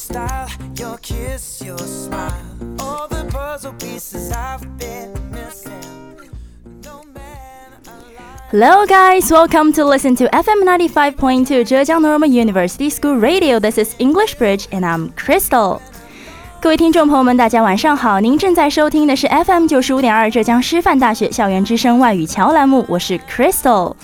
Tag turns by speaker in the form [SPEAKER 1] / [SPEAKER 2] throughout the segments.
[SPEAKER 1] style, your kiss, your smile, all the puzzle pieces I've been missing. No man alive.
[SPEAKER 2] Hello, guys. Welcome to listen to FM 95.2 Zhejiang Normal University School Radio. This is English Bridge, and I'm Crystal. 各位听众朋友们，大家晚上好！您正在收听的是 FM 九十五点二浙江师范大学校园之声外语桥栏目，我是 Crystal。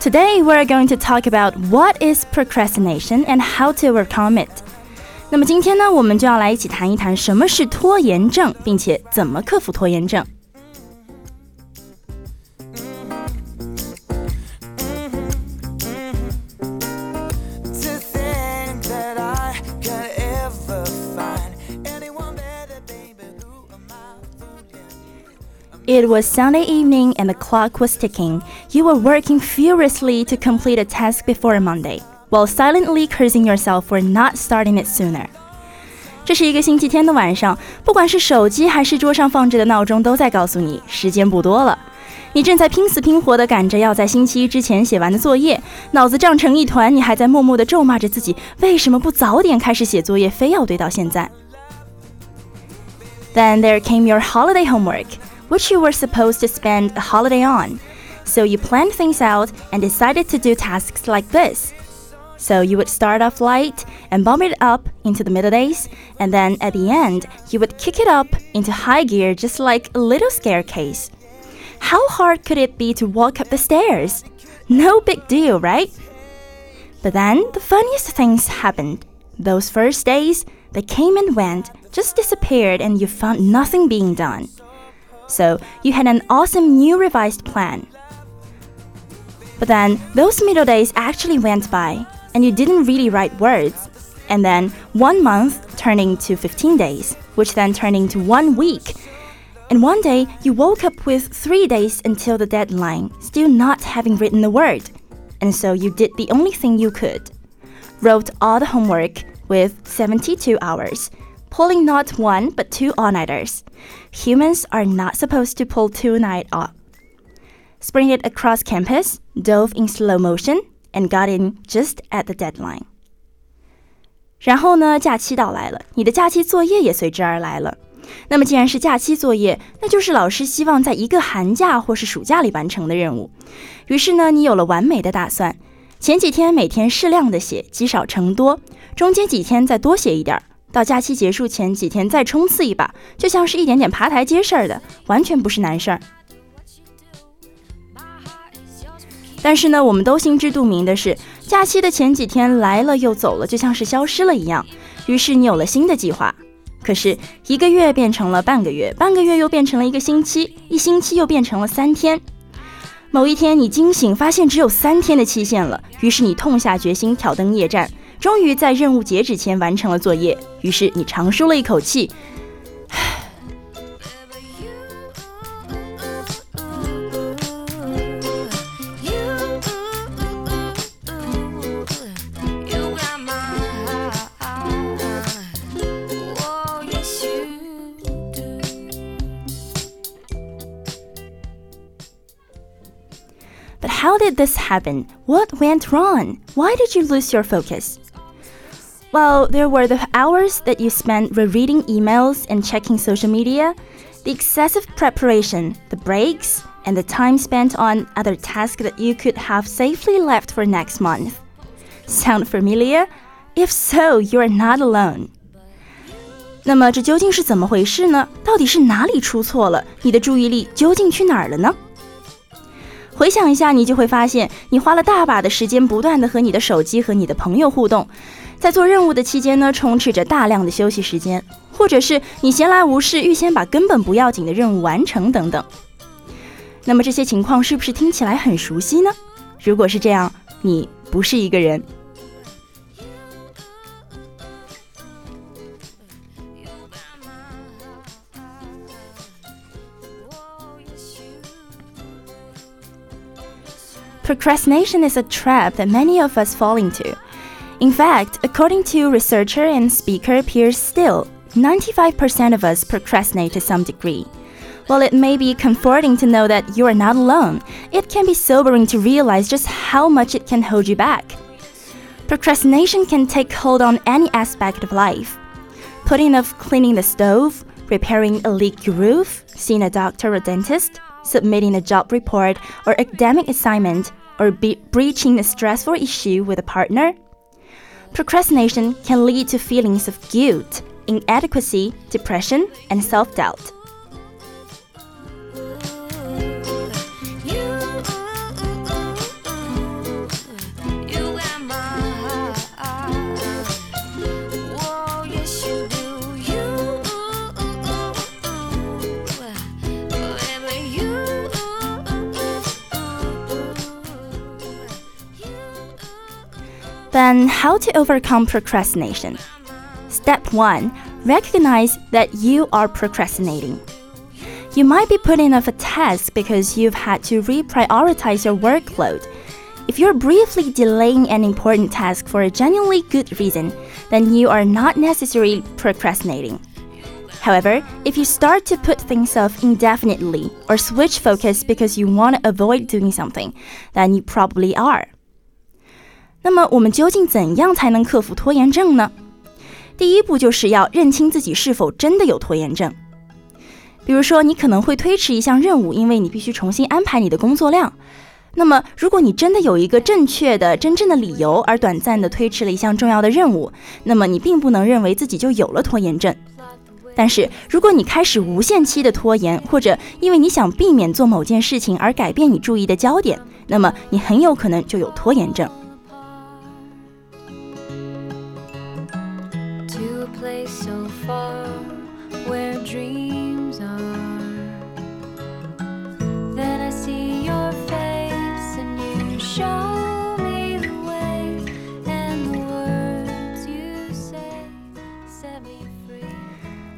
[SPEAKER 2] Today we're going to talk about what is procrastination and how to overcome it。那么今天呢，我们就要来一起谈一谈什么是拖延症，并且怎么克服拖延症。It was Sunday evening and the clock was ticking. You were working furiously to complete a task before Monday, while silently cursing yourself for not starting it sooner. 这是一个星期天的晚上，不管是手机还是桌上放着的闹钟，都在告诉你时间不多了。你正在拼死拼活地赶着要在星期一之前写完的作业，脑子胀成一团，你还在默默地咒骂着自己，为什么不早点开始写作业，非要堆到现在。Then there came your holiday homework, which you were supposed to spend a holiday on. So you planned things out and decided to do tasks like this. So you would start off light and bump it up into the middle days, and then at the end, you would kick it up into high gear just like a little staircase. How hard could it be to walk up the stairs? No big deal, right? But then the funniest things happened. Those first days, they came and went, just disappeared, and you found nothing being done. So you had an awesome new revised plan. But then those middle days actually went by, and you didn't really write words. And then one month turned into 15 days, which then turned into one week. And one day you woke up with three days until the deadline, still not having written a word. And so you did the only thing you could wrote all the homework with 72 hours, pulling not one but two all nighters. Humans are not supposed to pull two night off. Sprinted across campus, dove in slow motion, and got in just at the deadline. 然后呢，假期到来了，你的假期作业也随之而来了。那么，既然是假期作业，那就是老师希望在一个寒假或是暑假里完成的任务。于是呢，你有了完美的打算。前几天每天适量的写，积少成多；中间几天再多写一点儿，到假期结束前几天再冲刺一把，就像是一点点爬台阶似的，完全不是难事儿。但是呢，我们都心知肚明的是，假期的前几天来了又走了，就像是消失了一样。于是你有了新的计划，可是一个月变成了半个月，半个月又变成了一个星期，一星期又变成了三天。某一天，你惊醒，发现只有三天的期限了，于是你痛下决心挑灯夜战，终于在任务截止前完成了作业。于是你长舒了一口气，
[SPEAKER 3] You got my heart. Oh, yes, you do.
[SPEAKER 2] But how did this happen? What went wrong? Why did you lose your focus? Well, there were the hours that you spent rereading emails and checking social media, the excessive preparation, the breaks, and the time spent on other tasks that you could have safely left for next month. Sound familiar? If so, you are not alone. 那么这究竟是怎么回事呢？到底是哪里出错了？你的注意力究竟去哪儿了呢？回想一下，你就会发现，你花了大把的时间，不断的和你的手机和你的朋友互动， 在做任务的期间呢，充斥着大量的休息时间，或者是你闲来无事，预先把根本不要紧的任务完成等等。那么这些情况是不是听起来很熟悉呢？如果是这样，你不是一个人。Procrastination is a trap that many of us fall into. In fact, according to researcher and speaker Piers Steel, 95% of us procrastinate to some degree. While it may be comforting to know that you are not alone, it can be sobering to realize just how much it can hold you back. Procrastination can take hold on any aspect of life. Putting off cleaning the stove, repairing a leaky roof, seeing a doctor or dentist, submitting a job report or academic assignment, or breaching a stressful issue with a partner. Procrastination can lead to feelings of guilt, inadequacy, depression, and self doubt. Then, how to overcome procrastination? Step 1 Recognize that you are procrastinating. You might be putting off a task because you've had to reprioritize your workload. If you're briefly delaying an important task for a genuinely good reason, then you are not necessarily procrastinating. However, if you start to put things off indefinitely or switch focus because you want to avoid doing something, then you probably are. 那么，我们究竟怎样才能克服拖延症呢？第一步就是要认清自己是否真的有拖延症。比如说，你可能会推迟一项任务，因为你必须重新安排你的工作量。那么，如果你真的有一个正确的、真正的理由而短暂的推迟了一项重要的任务，那么你并不能认为自己就有了拖延症。但是，如果你开始无限期的拖延，或者因为你想避免做某件事情而改变你注意的焦点，那么你很有可能就有拖延症。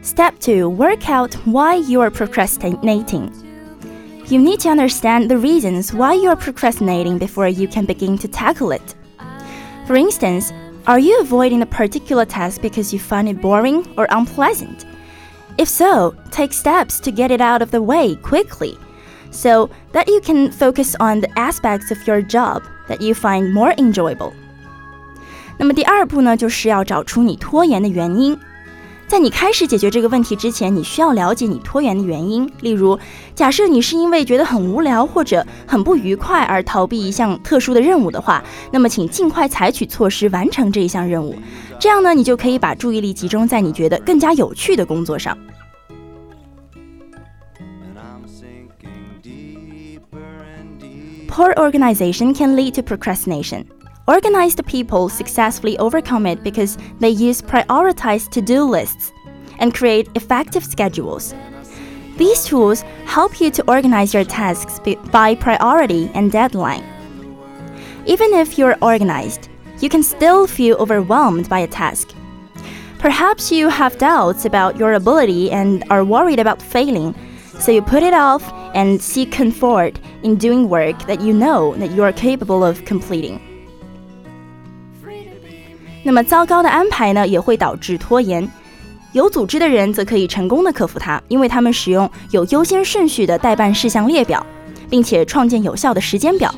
[SPEAKER 2] Step 2 Work out why you are procrastinating. You need to understand the reasons why you are procrastinating before you can begin to tackle it. For instance, are you avoiding a particular task because you find it boring or unpleasant? If so, take steps to get it out of the way quickly so that you can focus on the aspects of your job that you find more enjoyable. 那么第二步呢，就是要找出你拖延的原因。 在你开始解决这个问题之前，你需要了解你拖延的原因。例如，假设你是因为觉得很无聊或者很不愉快而逃避一项特殊的任务的话，那么请尽快采取措施完成这一项任务。这样呢，你就可以把注意力集中在你觉得更加有趣的工作上。Poor organization can lead to procrastination. Organized people successfully overcome it because they use prioritized to do lists and create effective schedules. These tools help you to organize your tasks by priority and deadline. Even if you're organized, you can still feel overwhelmed by a task. Perhaps you have doubts about your ability and are worried about failing, so you put it off and seek comfort in doing work that you know that you are capable of completing. 那么糟糕的安排呢，也会导致拖延。有组织的人则可以成功的克服它，因为他们使用有优先顺序的待办事项列表，并且创建有效的时间表。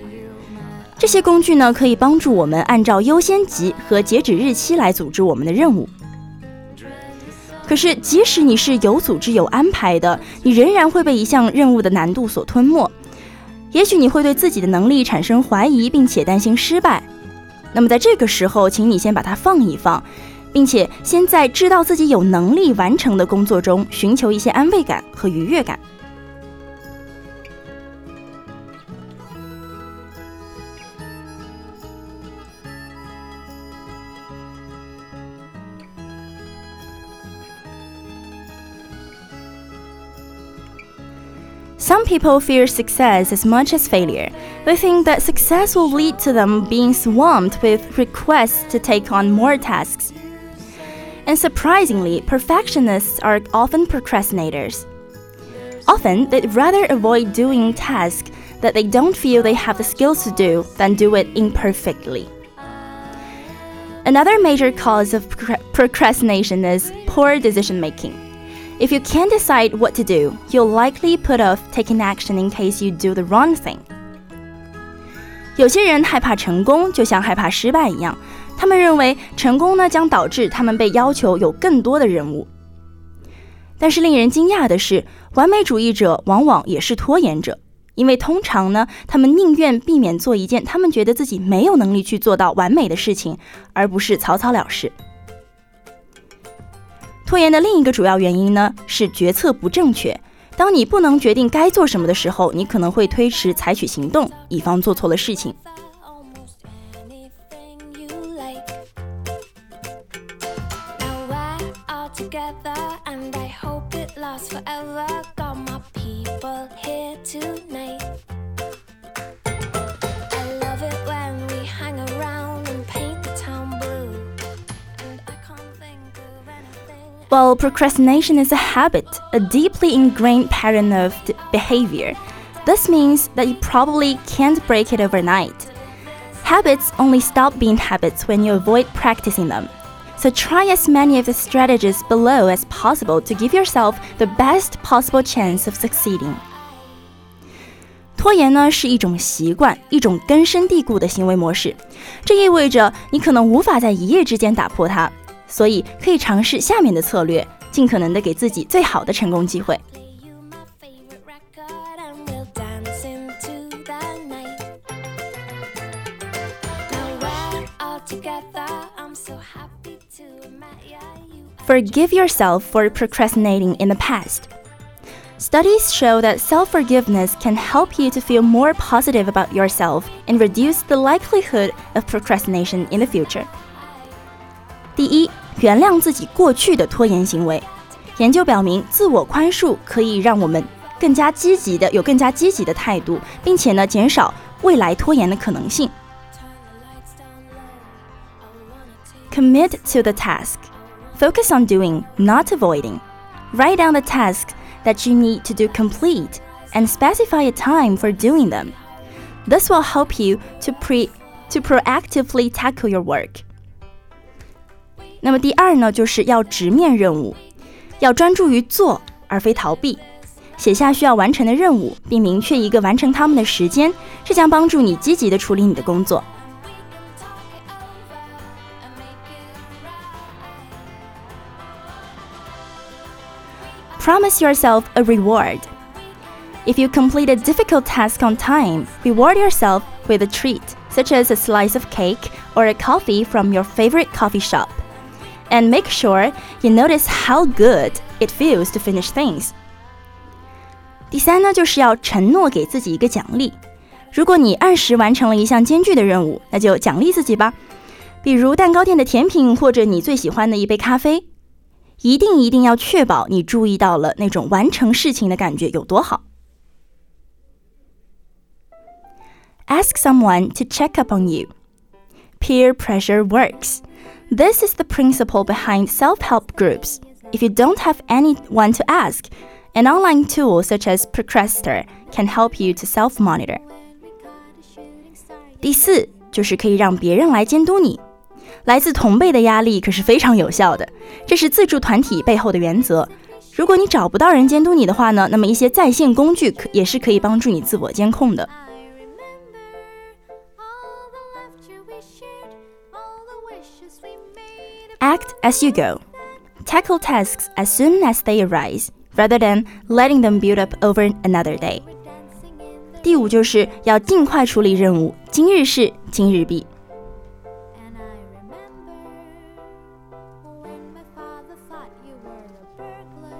[SPEAKER 2] 这些工具呢，可以帮助我们按照优先级和截止日期来组织我们的任务。可是，即使你是有组织、有安排的，你仍然会被一项任务的难度所吞没。也许你会对自己的能力产生怀疑，并且担心失败。那么在这个时候，请你先把它放一放，并且先在知道自己有能力完成的工作中寻求一些安慰感和愉悦感。Some people fear success as much as failure. They think that success will lead to them being swamped with requests to take on more tasks. And surprisingly, perfectionists are often procrastinators. Often, they'd rather avoid doing tasks that they don't feel they have the skills to do than do it imperfectly. Another major cause of procrastination is poor decision making. If you can't decide what to do, you'll likely put off taking action in case you do the wrong thing. 有些人害怕成功，就像害怕失败一样，他们认为成功呢将导致他们被要求有更多的任务。但是令人惊讶的是，完美主义者往往也是拖延者，因为通常呢，他们宁愿避免做一件他们觉得自己没有能力去做到完美的事情，而不是草草了事。拖延的另一个主要原因呢，是决策不正确。当你不能决定该做什么的时候，你可能会推迟采取行动，以防做错了事情。Well, procrastination is a habit, a deeply ingrained pattern of d- behavior. This means that you probably can't break it overnight. Habits only stop being habits when you avoid practicing them. So try as many of the strategies below as possible to give yourself the best possible chance of succeeding. 拖延呢是一种习惯，一种根深蒂固的行为模式，这意味着你可能无法在一夜之间打破它。 所以可以尝试下面的策略，尽可能的给自己最好的成功机会。
[SPEAKER 3] Play you my favorite record and we'll dance into the night. Now we're all together. I'm so happy to have met ya. You
[SPEAKER 2] Forgive yourself for procrastinating in the past. Studies show that self forgiveness can help you to feel more positive about yourself and reduce the likelihood of procrastination in the future. 第一，原谅自己过去的拖延行为。研究表明，自我宽恕可以让我们更加积极的有更加积极的态度，并且呢，减少未来拖延的可能性。
[SPEAKER 3] turn the lights down low. I wanna take
[SPEAKER 2] Commit to the task. Focus on doing, not avoiding. Write down the tasks that you need to do complete and specify a time for doing them. This will help you to pre to proactively tackle your work. 那么第二呢，就是要直面任务，要专注于做而非逃避。写下需要完成的任务，并明确一个完成它们的时间，这将帮助你积极的处理你的工作。
[SPEAKER 3] and make it right.
[SPEAKER 2] Promise yourself a reward. If you complete a difficult task on time, reward yourself with a treat, such as a slice of cake or a coffee from your favorite coffee shop. And make sure you notice how good it feels to finish things. 第三呢，就是要承诺给自己一个奖励。如果你按时完成了一项艰巨的任务，那就奖励自己吧，比如蛋糕店的甜品，或者你最喜欢的一杯咖啡。一定一定要确保你注意到了那种完成事情的感觉有多好。Ask someone to check up on you. Peer pressure works. This is the principle behind self help groups. If you don't have anyone to ask, an online tool such as Procraster can help you to self monitor. 第四，就是可以让别人来监督你。来自同辈的压力可是非常有效的，这是自助团体背后的原则。如果你找不到人监督你的话呢，那么一些在线工具可也是可以帮助你自我监控的。Act as you go. Tackle tasks as soon as they arise, rather than letting them build up over another day.
[SPEAKER 3] Dancing in the
[SPEAKER 2] 第五就是要尽快处理任务，今日事今日毕。
[SPEAKER 3] And I remember when my father thought you were a burglar.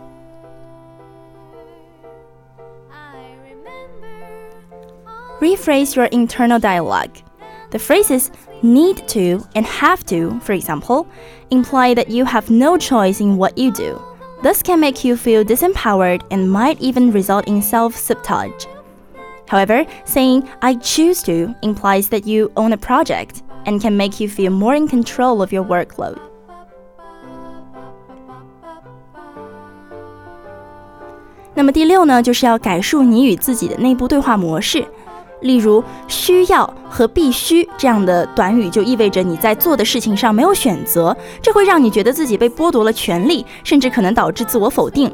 [SPEAKER 3] I remember all
[SPEAKER 2] Rephrase your internal dialogue. The phrases need to and have to, for example, imply that you have no choice in what you do. This can make you feel disempowered and might even result in self sabotage. However, saying I choose to implies that you own a project and can make you feel more in control of your workload. 例如“需要”和“必须”这样的短语，就意味着你在做的事情上没有选择，这会让你觉得自己被剥夺了权利，甚至可能导致自我否定。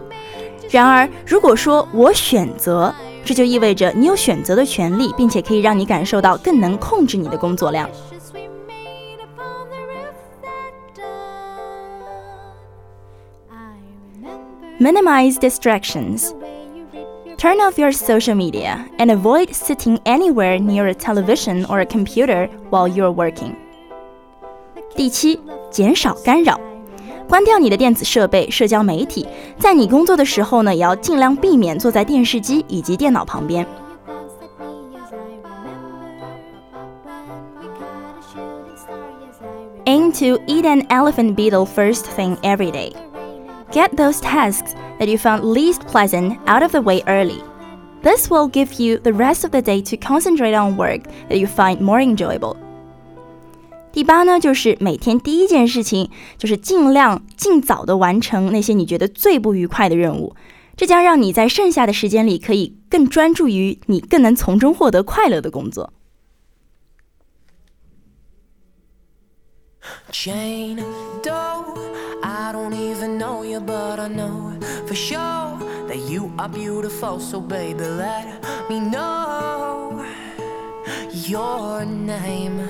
[SPEAKER 2] 然而，如果说我选择，这就意味着你有选择的权利，并且可以让你感受到更能控制你的工作量。
[SPEAKER 3] I remember
[SPEAKER 2] Minimize distractions. Turn off your social media and avoid sitting anywhere near a television or a computer while you're working. 第七，减少干扰，关掉你的电子设备、社交媒体。在你工作的时候呢，也要尽量避免坐在电视机以及电脑旁边。
[SPEAKER 3] You glanced at me as I remember when we caught a shooting star. Yes, I remember
[SPEAKER 2] Aim to eat an elephant beetle first thing every day. Get those tasks that you found least pleasant out of the way early. This will give you the rest of the day to concentrate on work that you find more enjoyable. 第八呢，就是每天第一件事情就是尽量尽早的完成那些你觉得最不愉快的任务，这将让你在剩下的时间里可以更专注于你更能从中获得快乐的工作。
[SPEAKER 1] Jane you, but I know for sure that you are beautiful. So, baby, let me know your name.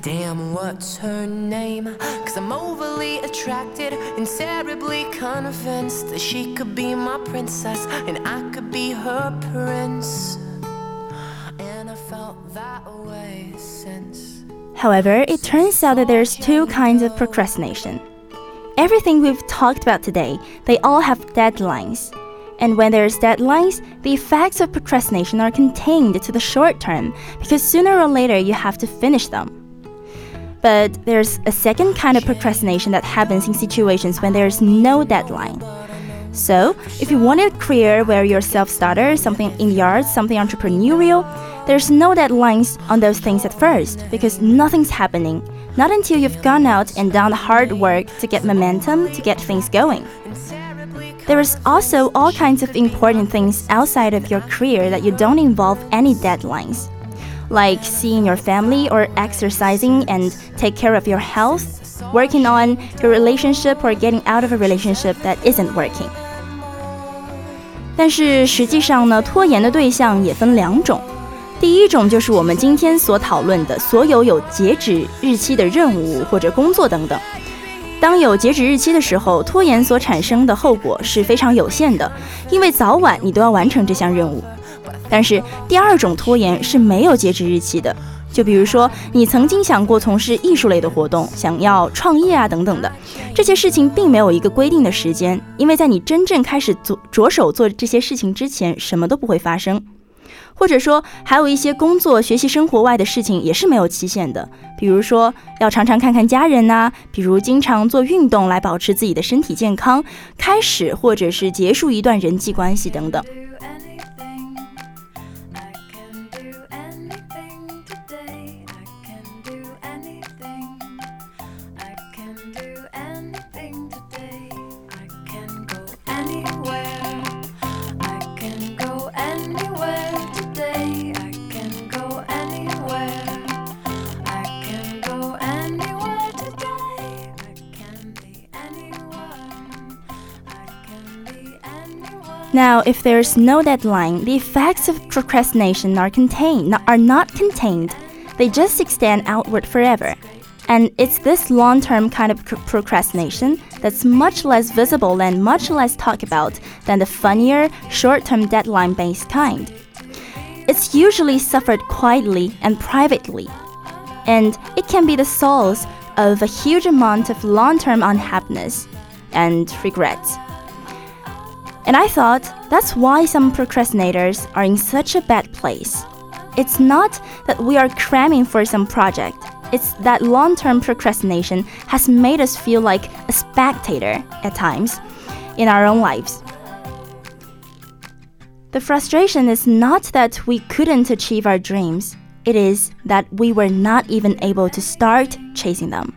[SPEAKER 1] Damn, what's her name? Cause I'm overly attracted and terribly convinced that she could be my princess and I could be her prince. And I felt that way since.
[SPEAKER 2] However, it turns out that there's two kinds of procrastination. Everything we've talked about today, they all have deadlines. And when there's deadlines, the effects of procrastination are contained to the short term because sooner or later you have to finish them. But there's a second kind of procrastination that happens in situations when there's no deadline. So, if you want a career where you're self-starter, something in the arts, something entrepreneurial, there's no deadlines on those things at first because nothing's happening. Not until you've gone out and done the hard work to get momentum to get things going. There is also all kinds of important things outside of your career that you don't involve any deadlines. Like seeing your family or exercising and take care of your health, working on your relationship or getting out of a relationship that isn't working. 但是实际上呢，拖延的对象也分两种。 第一种就是我们今天所讨论的所有有截止日期的任务或者工作等等。当有截止日期的时候，拖延所产生的后果是非常有限的，因为早晚你都要完成这项任务。但是第二种拖延是没有截止日期的，就比如说你曾经想过从事艺术类的活动，想要创业啊等等的，这些事情并没有一个规定的时间，因为在你真正开始做着手做这些事情之前，什么都不会发生。或者说，还有一些工作、学习、生活外的事情也是没有期限的，比如说要常常看看家人呐、比如经常做运动来保持自己的身体健康，开始或者是结束一段人际关系等等。Now, if there's no deadline, the effects of procrastination are contained are not contained. They just extend outward forever. And it's this long-term kind of procrastination that's much less visible and much less talked about than the funnier, short-term deadline-based kind. It's usually suffered quietly and privately, and it can be the source of a huge amount of long-term unhappiness and regrets. And I thought that's why some procrastinators are in such a bad place. It's not that we are cramming for some project, it's that long term procrastination has made us feel like a spectator at times in our own lives. The frustration is not that we couldn't achieve our dreams, it is that we were not even able to start chasing them.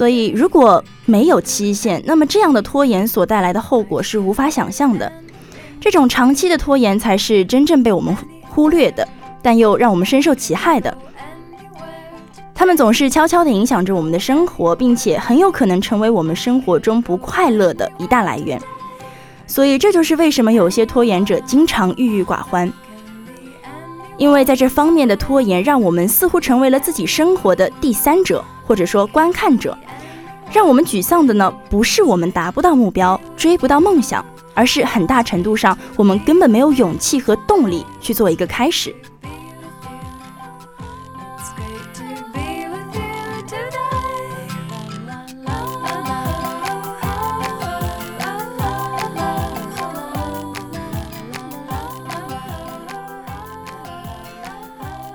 [SPEAKER 2] 所以，如果没有期限，那么这样的拖延所带来的后果是无法想象的。这种长期的拖延才是真正被我们忽略的，但又让我们深受其害的。他们总是悄悄地影响着我们的生活，并且很有可能成为我们生活中不快乐的一大来源。所以，这就是为什么有些拖延者经常郁郁寡欢，因为在这方面的拖延，让我们似乎成为了自己生活的第三者，或者说观看者。让我们沮丧的呢，不是我们达不到目标、追不到梦想，而是很大程度上我们根本没有勇气和动力去做一个开始。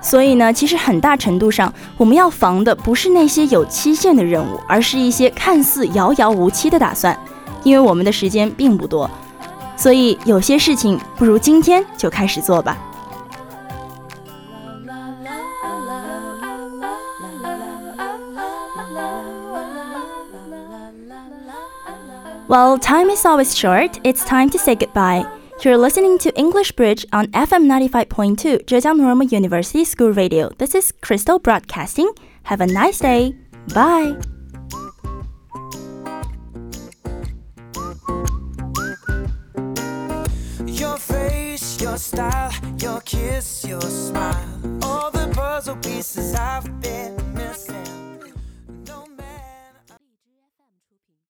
[SPEAKER 2] 所以呢，其实很大程度上，我们要防的不是那些有期限的任务，而是一些看似遥遥无期的打算。因为我们的时间并不多，所以有些事情不如今天就开始做吧。While time is always short, it's time to say goodbye. You're listening to English Bridge on FM 95.2 Zhejiang Normal University School Radio. This is Crystal Broadcasting. Have a nice day. Bye.
[SPEAKER 4] Your face, your style, your kiss, your smile. All the puzzle pieces I've been